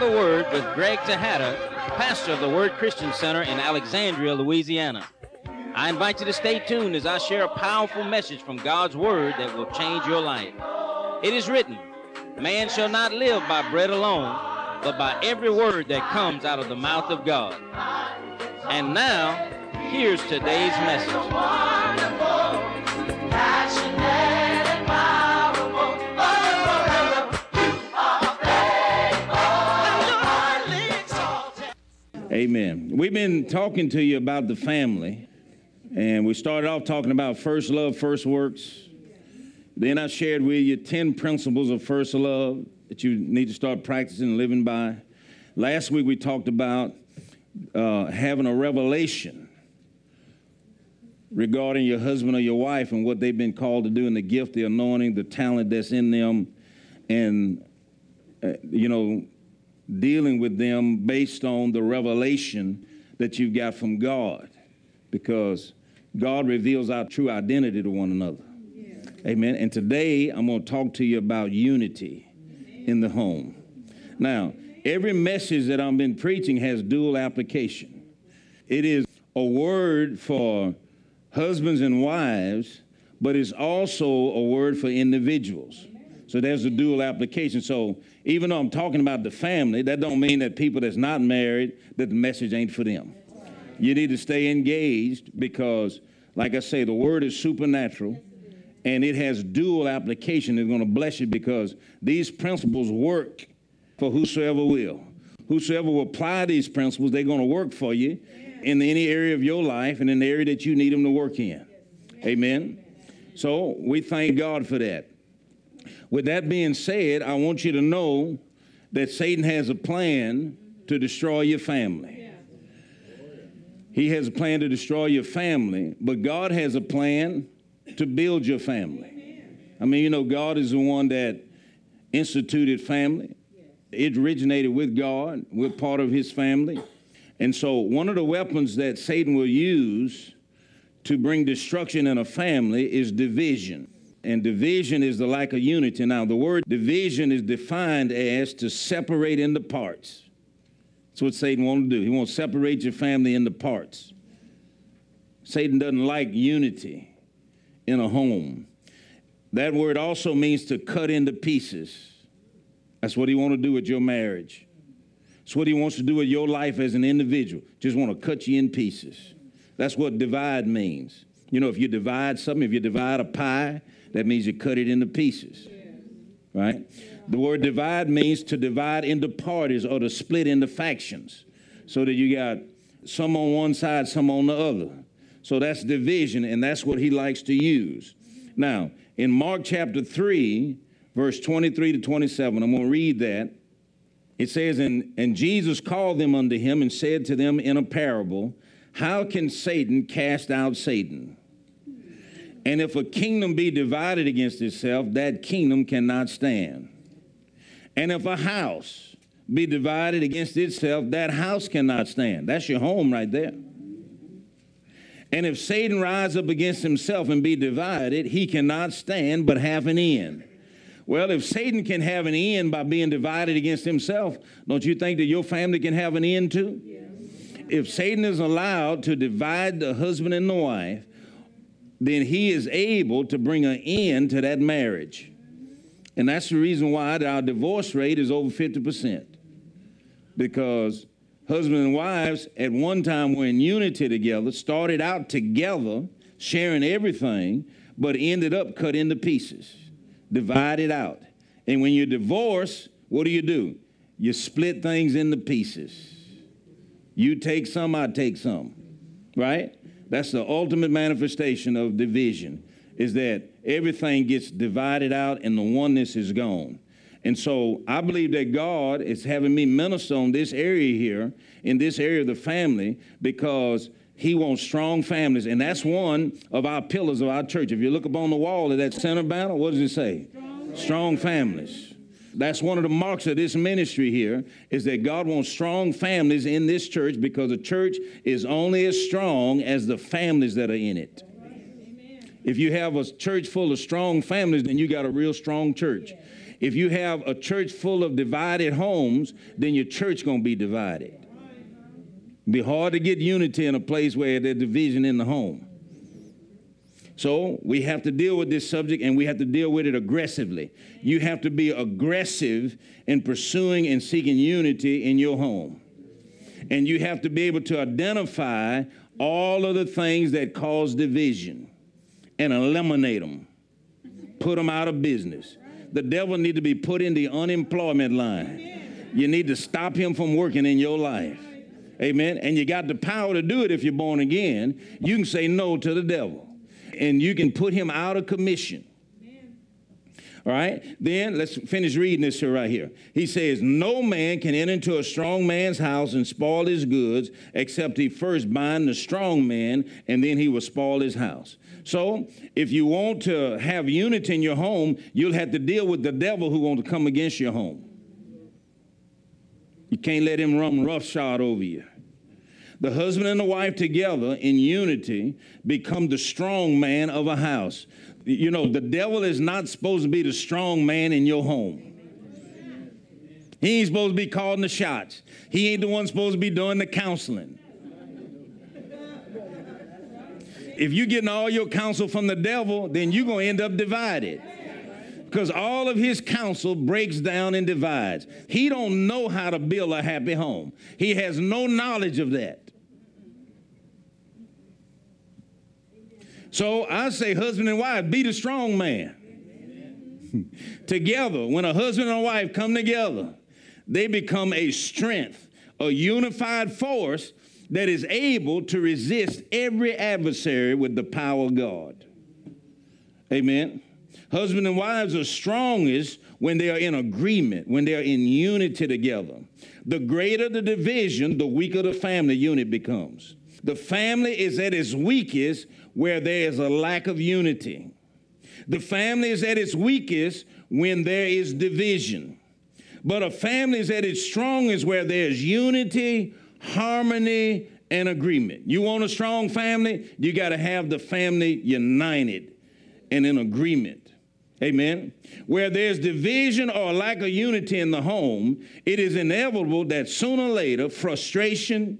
the Word with Greg Tejada, pastor of the Word Christian Center in Alexandria, Louisiana. I invite you to stay tuned as I share a powerful message from God's Word that will change your life. It is written, Man shall not live by bread alone, but by every word that comes out of the mouth of God. And now, here's today's message. Amen. We've been talking to you about the family, and we started off talking about first love, first works. Then I shared with you 10 principles of first love that you need to start practicing and living by. Last week we talked about uh, having a revelation regarding your husband or your wife and what they've been called to do and the gift, the anointing, the talent that's in them, and, uh, you know, dealing with them based on the revelation that you've got from God because God reveals our true identity to one another. Yeah. Amen. And today I'm going to talk to you about unity in the home. Now, every message that I've been preaching has dual application. It is a word for husbands and wives, but it's also a word for individuals. So there's a dual application. So even though I'm talking about the family, that don't mean that people that's not married that the message ain't for them. You need to stay engaged because, like I say, the word is supernatural and it has dual application. It's going to bless you because these principles work for whosoever will. Whosoever will apply these principles, they're going to work for you in any area of your life and in the area that you need them to work in. Amen. So we thank God for that. With that being said, I want you to know that Satan has a plan to destroy your family. He has a plan to destroy your family, but God has a plan to build your family. I mean, you know, God is the one that instituted family. It originated with God. We're part of his family. And so, one of the weapons that Satan will use to bring destruction in a family is division and division is the lack of unity. Now, the word division is defined as to separate into parts. That's what Satan wants to do. He wants to separate your family into parts. Satan doesn't like unity in a home. That word also means to cut into pieces. That's what he wants to do with your marriage. It's what he wants to do with your life as an individual. Just want to cut you in pieces. That's what divide means. You know, if you divide something, if you divide a pie, that means you cut it into pieces. Right? The word divide means to divide into parties or to split into factions. So that you got some on one side, some on the other. So that's division, and that's what he likes to use. Now, in Mark chapter 3, verse 23 to 27, I'm going to read that. It says, and, and Jesus called them unto him and said to them in a parable, How can Satan cast out Satan? And if a kingdom be divided against itself, that kingdom cannot stand. And if a house be divided against itself, that house cannot stand. That's your home right there. And if Satan rise up against himself and be divided, he cannot stand but have an end. Well, if Satan can have an end by being divided against himself, don't you think that your family can have an end too? Yes. If Satan is allowed to divide the husband and the wife, then he is able to bring an end to that marriage. And that's the reason why our divorce rate is over 50%. Because husband and wives at one time were in unity together, started out together, sharing everything, but ended up cut into pieces, divided out. And when you divorce, what do you do? You split things into pieces. You take some, I take some, right? That's the ultimate manifestation of division, is that everything gets divided out and the oneness is gone. And so I believe that God is having me minister on this area here, in this area of the family, because he wants strong families. And that's one of our pillars of our church. If you look up on the wall at that center banner, what does it say? Strong, strong families. That's one of the marks of this ministry here is that God wants strong families in this church because the church is only as strong as the families that are in it. If you have a church full of strong families, then you got a real strong church. If you have a church full of divided homes, then your church going to be divided. Be hard to get unity in a place where there's division in the home. So we have to deal with this subject and we have to deal with it aggressively. You have to be aggressive in pursuing and seeking unity in your home. And you have to be able to identify all of the things that cause division and eliminate them, put them out of business. The devil need to be put in the unemployment line. You need to stop him from working in your life. Amen. And you got the power to do it if you're born again. You can say no to the devil and you can put him out of commission. All right, then let's finish reading this here right here. He says, No man can enter into a strong man's house and spoil his goods, except he first bind the strong man, and then he will spoil his house. So, if you want to have unity in your home, you'll have to deal with the devil who wants to come against your home. You can't let him run roughshod over you the husband and the wife together in unity become the strong man of a house. You know, the devil is not supposed to be the strong man in your home. He ain't supposed to be calling the shots. He ain't the one supposed to be doing the counseling. If you're getting all your counsel from the devil, then you're going to end up divided because all of his counsel breaks down and divides. He don't know how to build a happy home. He has no knowledge of that. So I say, husband and wife, be the strong man. together, when a husband and a wife come together, they become a strength, a unified force that is able to resist every adversary with the power of God. Amen. Husband and wives are strongest when they are in agreement, when they are in unity together. The greater the division, the weaker the family unit becomes. The family is at its weakest where there is a lack of unity. The family is at its weakest when there is division. But a family is at its strongest where there's unity, harmony, and agreement. You want a strong family? You got to have the family united and in agreement. Amen. Where there's division or lack of unity in the home, it is inevitable that sooner or later frustration,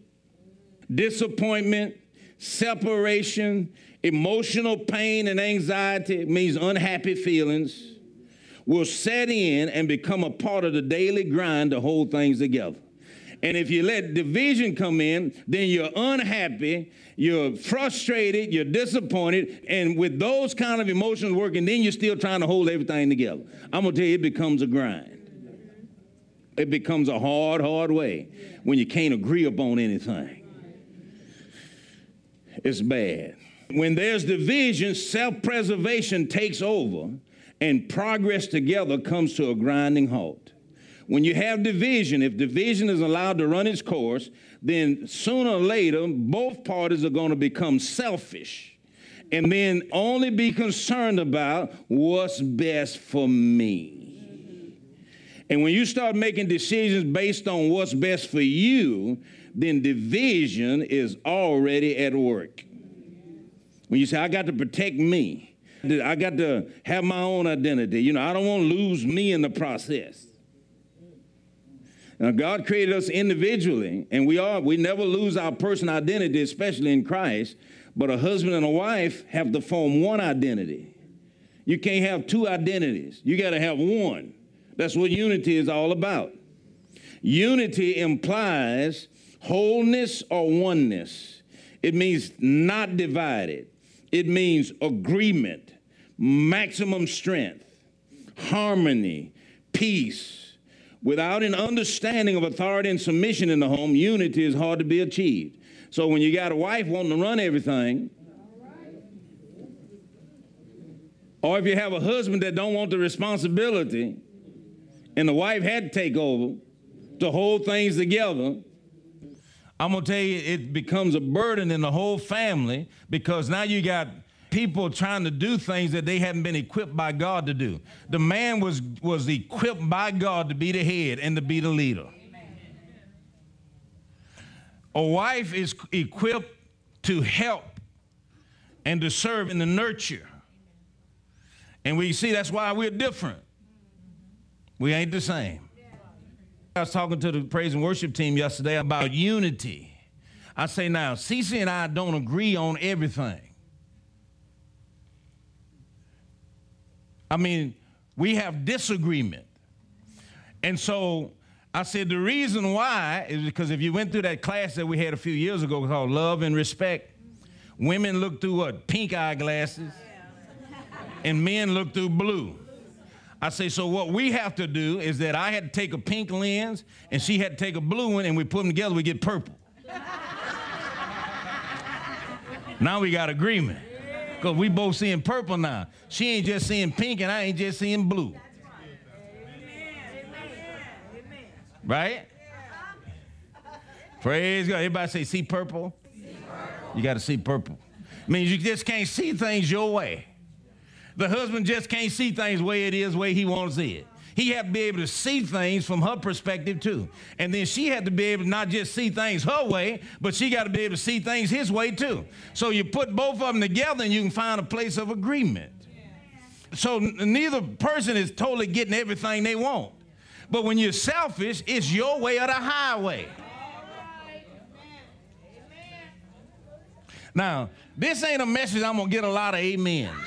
disappointment, separation, emotional pain and anxiety means unhappy feelings will set in and become a part of the daily grind to hold things together. And if you let division come in, then you're unhappy, you're frustrated, you're disappointed, and with those kind of emotions working, then you're still trying to hold everything together. I'm gonna tell you, it becomes a grind. It becomes a hard, hard way when you can't agree upon anything is bad. When there's division, self preservation takes over and progress together comes to a grinding halt. When you have division, if division is allowed to run its course, then sooner or later, both parties are going to become selfish and then only be concerned about what's best for me. And when you start making decisions based on what's best for you, then division is already at work. When you say, I got to protect me, I got to have my own identity. You know, I don't want to lose me in the process. Now, God created us individually, and we are, we never lose our personal identity, especially in Christ. But a husband and a wife have to form one identity. You can't have two identities, you got to have one. That's what unity is all about. Unity implies wholeness or oneness. It means not divided. It means agreement, maximum strength, harmony, peace. Without an understanding of authority and submission in the home, unity is hard to be achieved. So when you got a wife wanting to run everything, or if you have a husband that don't want the responsibility, and the wife had to take over to hold things together, I'm to tell you, it becomes a burden in the whole family because now you got people trying to do things that they haven't been equipped by God to do. The man was, was equipped by God to be the head and to be the leader. A wife is equipped to help and to serve and to nurture. And we see that's why we're different. We ain't the same. I was talking to the praise and worship team yesterday about unity. I say now, Cece and I don't agree on everything. I mean, we have disagreement. And so I said the reason why is because if you went through that class that we had a few years ago called Love and Respect, women look through what? Pink eyeglasses. And men look through blue. I say, so what we have to do is that I had to take a pink lens and she had to take a blue one and we put them together, we get purple. now we got agreement. Because we both seeing purple now. She ain't just seeing pink and I ain't just seeing blue. Right? Praise God. Everybody say, see purple? See purple. You got to see purple. means you just can't see things your way. The husband just can't see things the way it is, the way he wants to see it. He had to be able to see things from her perspective too. And then she had to be able to not just see things her way, but she got to be able to see things his way too. So you put both of them together and you can find a place of agreement. So neither person is totally getting everything they want. But when you're selfish, it's your way or the highway. Now, this ain't a message I'm going to get a lot of amens.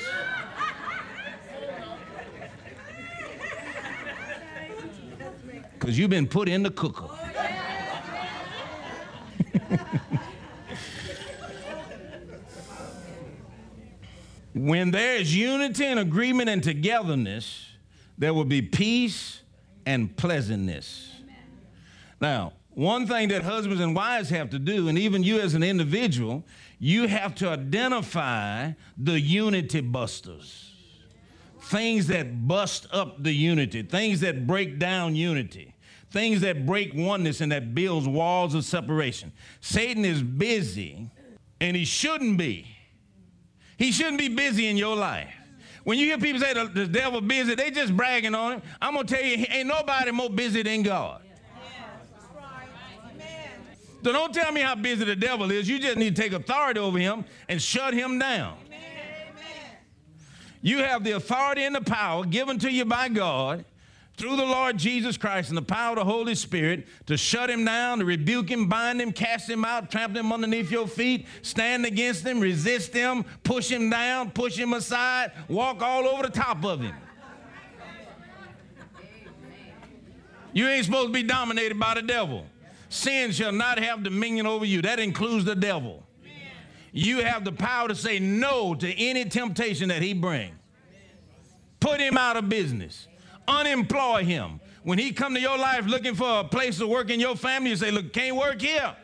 Because you've been put in the cooker. when there is unity and agreement and togetherness, there will be peace and pleasantness. Now, one thing that husbands and wives have to do, and even you as an individual, you have to identify the unity busters. Things that bust up the unity, things that break down unity, things that break oneness and that builds walls of separation. Satan is busy, and he shouldn't be. He shouldn't be busy in your life. When you hear people say the, the devil busy, they just bragging on him. I'm gonna tell you, ain't nobody more busy than God. So don't tell me how busy the devil is. You just need to take authority over him and shut him down. You have the authority and the power given to you by God through the Lord Jesus Christ and the power of the Holy Spirit to shut him down, to rebuke him, bind him, cast him out, trample him underneath your feet, stand against him, resist him, push him down, push him aside, walk all over the top of him. You ain't supposed to be dominated by the devil. Sin shall not have dominion over you. That includes the devil. You have the power to say no to any temptation that he brings. Put him out of business unemploy him. When he come to your life looking for a place to work in your family, you say, look, can't work here.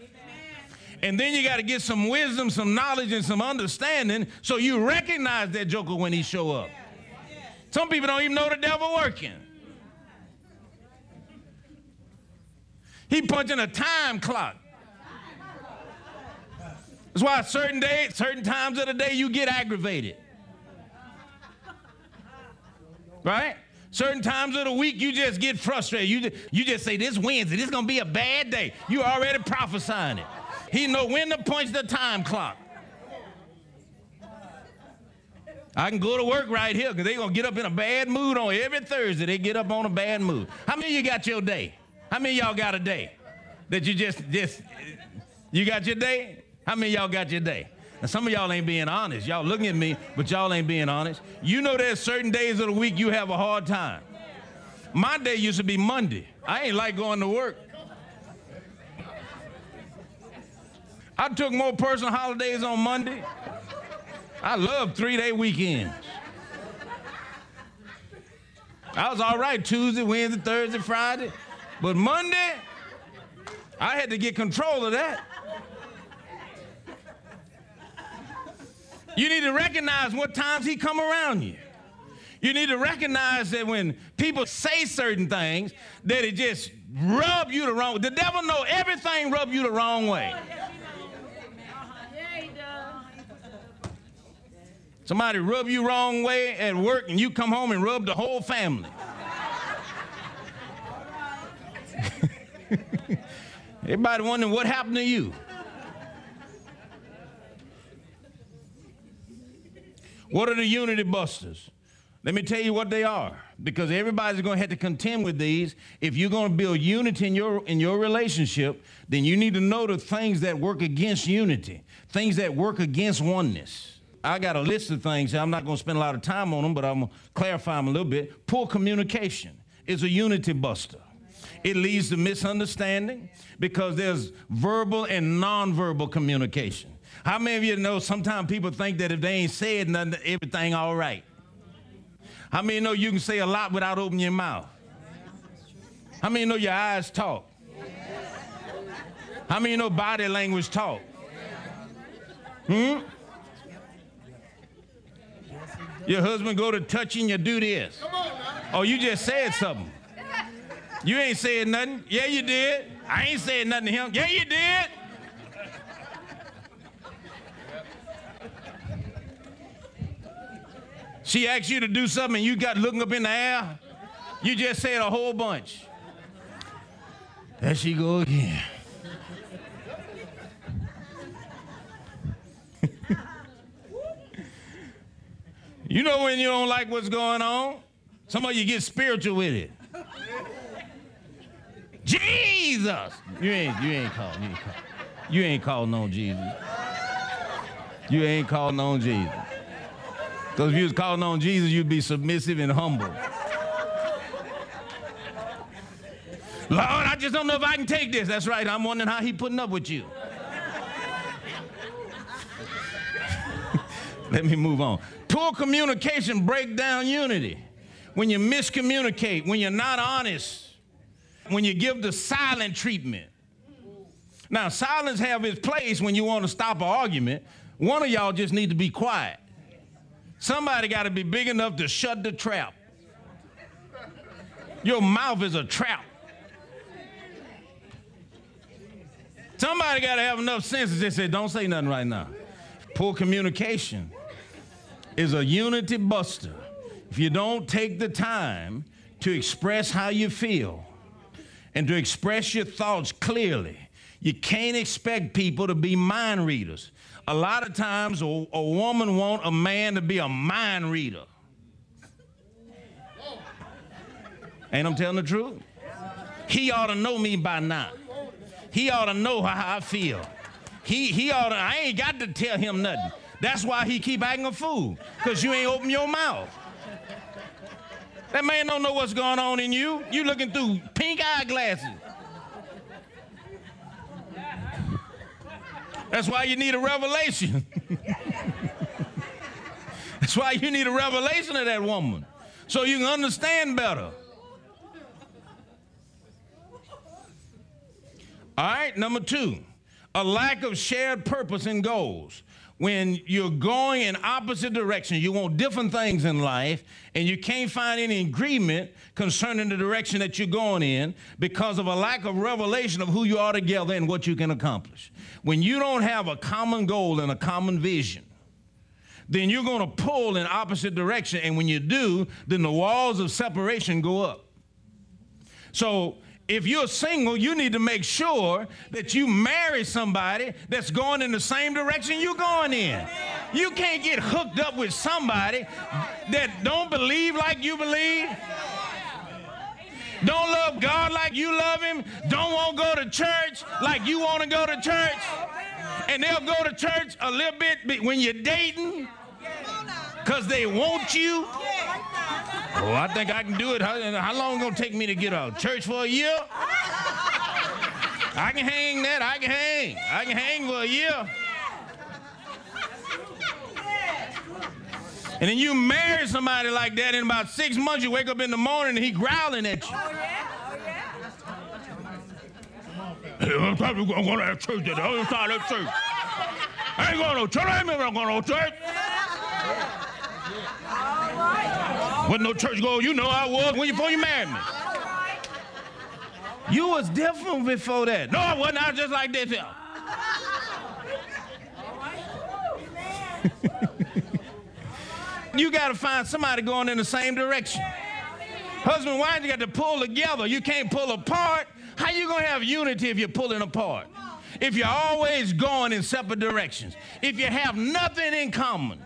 And then you got to get some wisdom, some knowledge, and some understanding so you recognize that joker when he show up. Some people don't even know the devil working. He punching a time clock. That's why certain days, certain times of the day, you get aggravated. Right? Certain times of the week, you just get frustrated. You just, you just say, This Wednesday, this is going to be a bad day. You already prophesying it. He know when to punch the time clock. I can go to work right here because they're going to get up in a bad mood on every Thursday. They get up on a bad mood. How many you got your day? How many y'all got a day that you just, just, you got your day? How many y'all got your day? And some of y'all ain't being honest. Y'all looking at me, but y'all ain't being honest. You know there's certain days of the week you have a hard time. My day used to be Monday. I ain't like going to work. I took more personal holidays on Monday. I love three day weekends. I was all right Tuesday, Wednesday, Thursday, Friday. But Monday, I had to get control of that. You need to recognize what times he come around you. You need to recognize that when people say certain things, that it just rub you the wrong. The devil know everything rub you the wrong way. Somebody rub you wrong way at work, and you come home and rub the whole family. Everybody wondering what happened to you. What are the unity busters? Let me tell you what they are, because everybody's going to have to contend with these. If you're going to build unity in your in your relationship, then you need to know the things that work against unity, things that work against oneness. I got a list of things. I'm not going to spend a lot of time on them, but I'm going to clarify them a little bit. Poor communication is a unity buster. It leads to misunderstanding because there's verbal and nonverbal communication. How many of you know sometimes people think that if they ain't said nothing, everything all right? How many know you can say a lot without opening your mouth? How many know your eyes talk? How many know body language talk? Hmm? Your husband go to touching you do this. Oh, you just said something. You ain't said nothing. Yeah, you did. I ain't saying nothing to him. Yeah, you did. She asked you to do something and you got looking up in the air. You just said a whole bunch. There she go again. you know when you don't like what's going on? Some of you get spiritual with it. Jesus! You ain't you ain't called you ain't called you ain't called no Jesus. You ain't called no Jesus. Because if you was calling on Jesus, you'd be submissive and humble. Lord, I just don't know if I can take this. That's right. I'm wondering how he putting up with you. Let me move on. Poor communication break down unity. When you miscommunicate, when you're not honest, when you give the silent treatment. Now, silence have its place when you want to stop an argument. One of y'all just need to be quiet. Somebody got to be big enough to shut the trap. Your mouth is a trap. Somebody got to have enough sense to say, don't say nothing right now. Poor communication is a unity buster. If you don't take the time to express how you feel and to express your thoughts clearly, you can't expect people to be mind readers a lot of times a, a woman want a man to be a mind reader. Ain't I'm telling the truth? He ought to know me by now. He ought to know how I feel. He, he ought to, I ain't got to tell him nothing. That's why he keep acting a fool, because you ain't open your mouth. That man don't know what's going on in you. You looking through pink eyeglasses. That's why you need a revelation. That's why you need a revelation of that woman so you can understand better. All right, number two, a lack of shared purpose and goals when you're going in opposite direction, you want different things in life, and you can't find any agreement concerning the direction that you're going in because of a lack of revelation of who you are together and what you can accomplish. When you don't have a common goal and a common vision, then you're going to pull in opposite direction, and when you do, then the walls of separation go up. So if you're single, you need to make sure that you marry somebody that's going in the same direction you're going in. You can't get hooked up with somebody that don't believe like you believe. Don't love God like you love him. Don't want to go to church like you want to go to church. And they'll go to church a little bit when you're dating because they want you. Oh, I think I can do it. How, how long gonna take me to get out? Church for a year? I can hang that. I can hang. I can hang for a year. And then you marry somebody like that, in about six months, you wake up in the morning and he growling at you. Oh, yeah? Oh, yeah? I'm going to that church at the other side of church. I ain't going to church. I ain't going to church. Wasn't no church goer. You know I was when you, before you married me. You was different before that. No, I wasn't. I was just like this here. you got to find somebody going in the same direction. Husband, wife, you got to pull together. You can't pull apart. How you gonna have unity if you're pulling apart? If you're always going in separate directions. If you have nothing in common.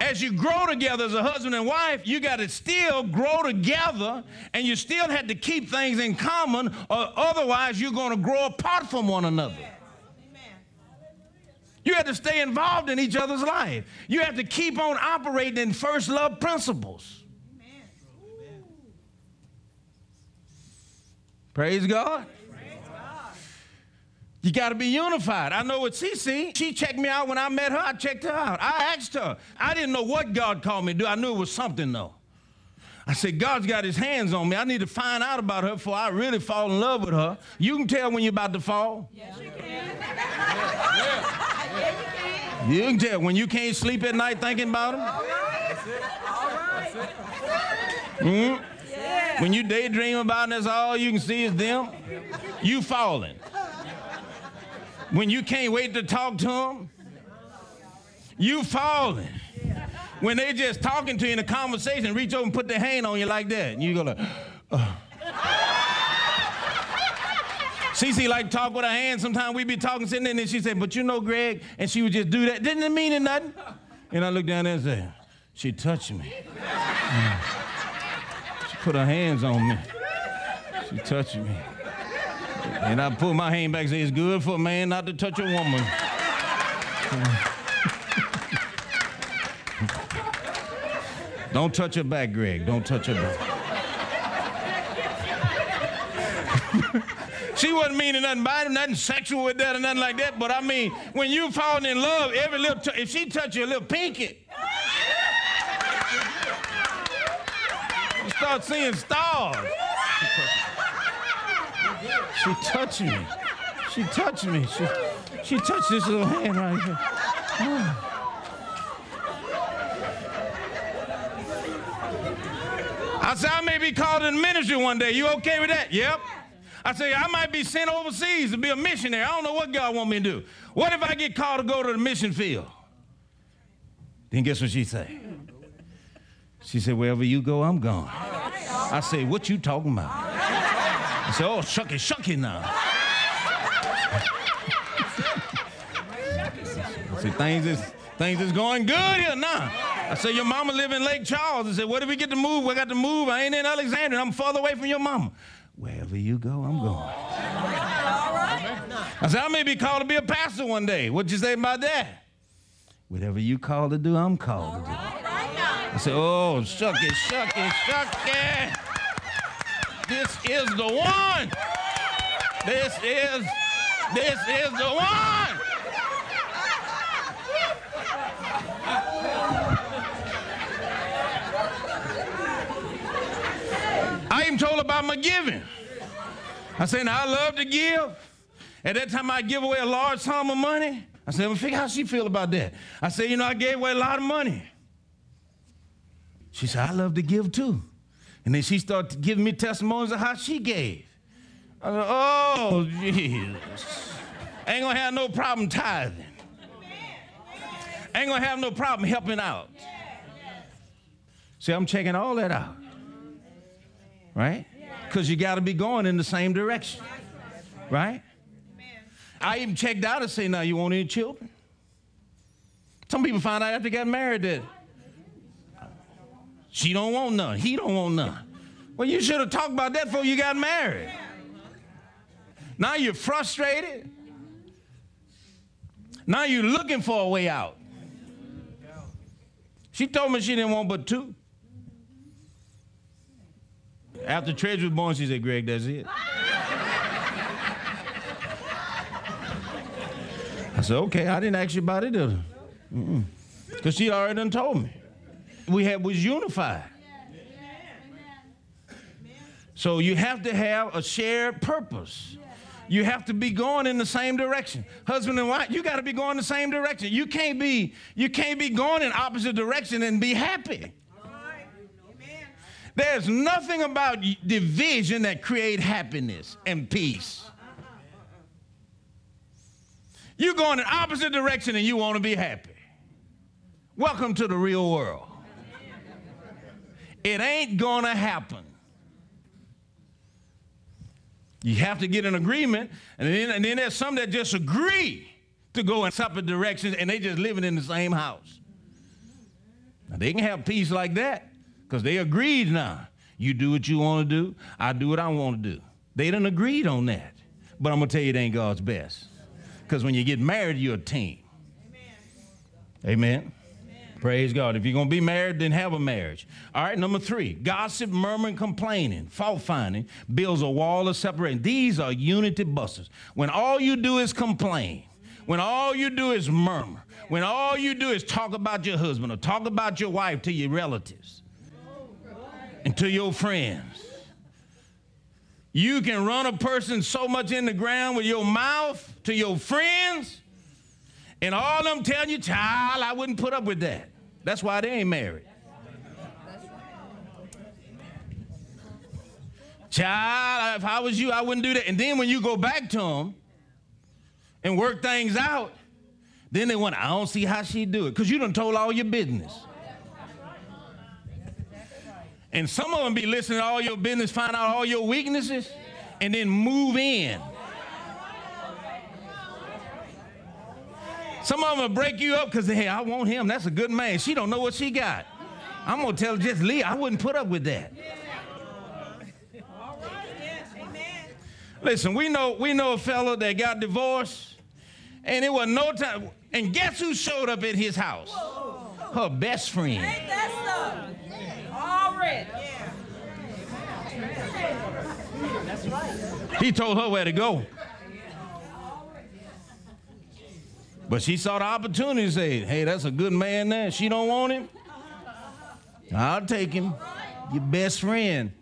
As you grow together as a husband and wife, you got to still grow together and you still had to keep things in common, or otherwise, you're going to grow apart from one another. You have to stay involved in each other's life. You have to keep on operating in first love principles. Praise God. You got to be unified. I know with Cece, she checked me out when I met her. I checked her out. I asked her. I didn't know what God called me to do. I knew it was something, though. I said, God's got his hands on me. I need to find out about her before I really fall in love with her. You can tell when you're about to fall. Yes, you can. You can tell when you can't sleep at night thinking about him. All right. All right. Mm-hmm. Yeah. When you daydream about him, that's all you can see is them. You falling. When you can't wait to talk to them, you falling. When they just talking to you in a conversation, reach over and put their hand on you like that, and you go uh. like, oh. Cece like talk with her hands. Sometimes we be talking sitting there, and she said, "But you know, Greg," and she would just do that. Didn't it mean it nothing? And I look down there and say, "She touched me. Mm. she put her hands on me. She touched me." And I put my hand back and say, "It's good for a man not to touch a woman." Don't touch her back, Greg. Don't touch her back. She wasn't meaning nothing by it, nothing sexual with that or nothing like that. But I mean, when you falling in love, every little t- if she touch you a little pinky, you start seeing stars. She touched me. She touched me. She, she touched this little hand right here. I said, I may be called in ministry one day. You okay with that? Yep. I say, I might be sent overseas to be a missionary. I don't know what God want me to do. What if I get called to go to the mission field? Then guess what she say? She said, wherever you go, I'm gone. I say, what you talking about? I said, oh, shucky, shucky now. I said, things is, things is going good here now. I said, your mama live in Lake Charles. I said, what if we get to move? We got to move. I ain't in Alexandria. I'm farther away from your mama. Wherever you go, I'm going. I said, I may be called to be a pastor one day. What'd you say about that? Whatever you called to do, I'm called to do. I said, oh, shucky, shucky, shucky. This is the one. This is, this is the one. I even told about my giving. I said, I love to give. At that time, I give away a large sum of money. I said, well, figure how she feel about that. I said, you know, I gave away a lot of money. She said, I love to give too. And then she started giving me testimonies of how she gave. I said, oh, Jesus. Ain't gonna have no problem tithing. Ain't gonna have no problem helping out. See, I'm checking all that out right? Because you got to be going in the same direction, right? I even checked out and say, now you want any children? Some people find out after they got married that she don't want none, he don't want none. Well, you should have talked about that before you got married. Now you're frustrated. Now you're looking for a way out. She told me she didn't want but two. After Treasure was born, she said, Greg, that's it. I said, okay, I didn't ask you about it, Because she already done told me. We had was unified. So you have to have a shared purpose. You have to be going in the same direction. Husband and wife, you got to be going the same direction. You can't be you can't be going in opposite direction and be happy. There's nothing about division that create happiness and peace. You go in opposite direction and you want to be happy. Welcome to the real world. It ain't gonna happen. You have to get an agreement, and then, and then there's some that just agree to go in separate directions and they just living in the same house. Now, they can have peace like that because they agreed now. You do what you want to do, I do what I want to do. They done agreed on that. But I'm going to tell you, it ain't God's best. Because when you get married, you're a team. Amen. Amen. Praise God. If you're going to be married, then have a marriage. All right, number three gossip, murmuring, complaining, fault finding builds a wall of separation. These are unity busters. When all you do is complain, when all you do is murmur, when all you do is talk about your husband or talk about your wife to your relatives and to your friends, you can run a person so much in the ground with your mouth to your friends and all them telling you, child, I wouldn't put up with that. That's why they ain't married. Child, if I was you, I wouldn't do that. And then when you go back to them and work things out, then they want, I don't see how she do it. Because you done told all your business. And some of them be listening to all your business, find out all your weaknesses, and then move in. Some of them will break you up because, hey, I want him. That's a good man. She don't know what she got. I'm going to tell just Lee, I wouldn't put up with that. Listen, we know, we know a fellow that got divorced, and it was no time. And guess who showed up at his house? Her best friend. Ain't that Already. Right. He told her where to go. But she saw the opportunity said, hey, that's a good man there. She don't want him. I'll take him. Your best friend.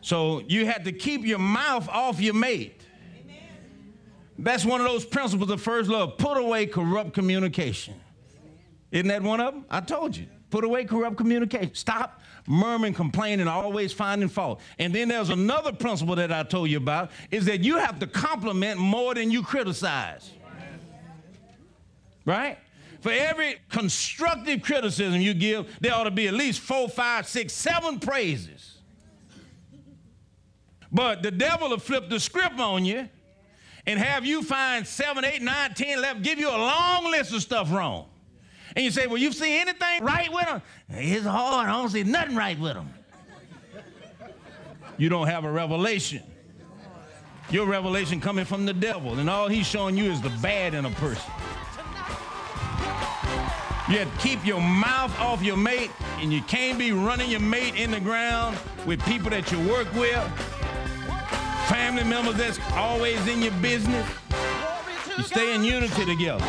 So you had to keep your mouth off your mate. That's one of those principles of first love. Put away corrupt communication. Isn't that one of them? I told you. Put away corrupt communication. Stop murmuring, complaining, always finding fault. And then there's another principle that I told you about is that you have to compliment more than you criticize. Right? For every constructive criticism you give, there ought to be at least four, five, six, seven praises. But the devil will flip the script on you and have you find seven, eight, nine, ten, eleven, give you a long list of stuff wrong. And you say, Well, you see anything right with him? It's hard. I don't see nothing right with him. You don't have a revelation. Your revelation coming from the devil, and all he's showing you is the bad in a person. You have to keep your mouth off your mate, and you can't be running your mate in the ground with people that you work with, family members that's always in your business. You stay in unity together.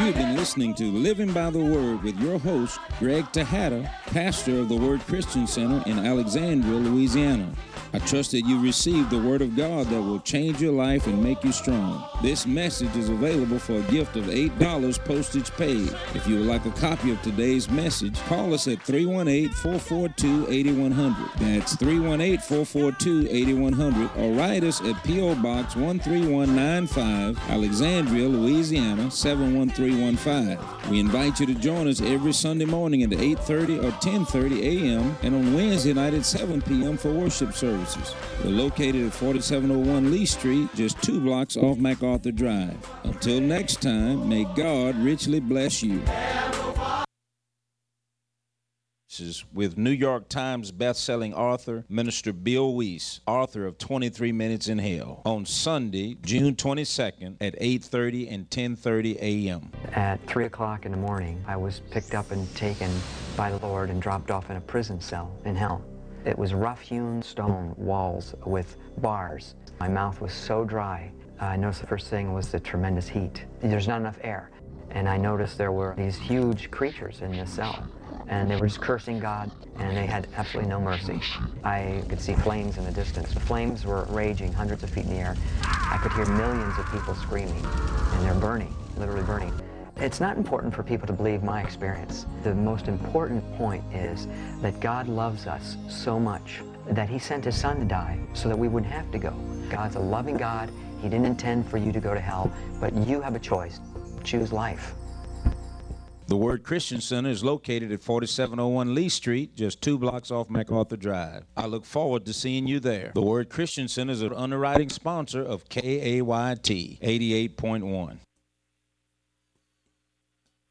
You have been listening to Living by the Word with your host, Greg Tejada, pastor of the Word Christian Center in Alexandria, Louisiana. I trust that you received the Word of God that will change your life and make you strong. This message is available for a gift of $8 postage paid. If you would like a copy of today's message, call us at 318 442 8100. That's 318 442 8100 or write us at P.O. Box 13195, Alexandria, Louisiana 71315. We invite you to join us every Sunday morning at 8:30 or 10:30 a.m. and on Wednesday night at 7 p.m. for worship services. We're located at 4701 Lee Street, just two blocks off MacArthur Drive. Until next time, may God richly bless you. Is with New York Times best-selling author, Minister Bill Wiese, author of 23 Minutes in Hell, on Sunday, June 22nd at 8.30 and 10.30 a.m. At 3 o'clock in the morning, I was picked up and taken by the Lord and dropped off in a prison cell in hell. It was rough-hewn stone walls with bars. My mouth was so dry. I noticed the first thing was the tremendous heat. There's not enough air. And I noticed there were these huge creatures in the cell. And they were just cursing God, and they had absolutely no mercy. I could see flames in the distance. The flames were raging hundreds of feet in the air. I could hear millions of people screaming, and they're burning, literally burning. It's not important for people to believe my experience. The most important point is that God loves us so much that he sent his son to die so that we wouldn't have to go. God's a loving God. He didn't intend for you to go to hell, but you have a choice. Choose life. The Word Christian Center is located at 4701 Lee Street, just two blocks off MacArthur Drive. I look forward to seeing you there. The Word Christian Center is an underwriting sponsor of KAYT 88.1.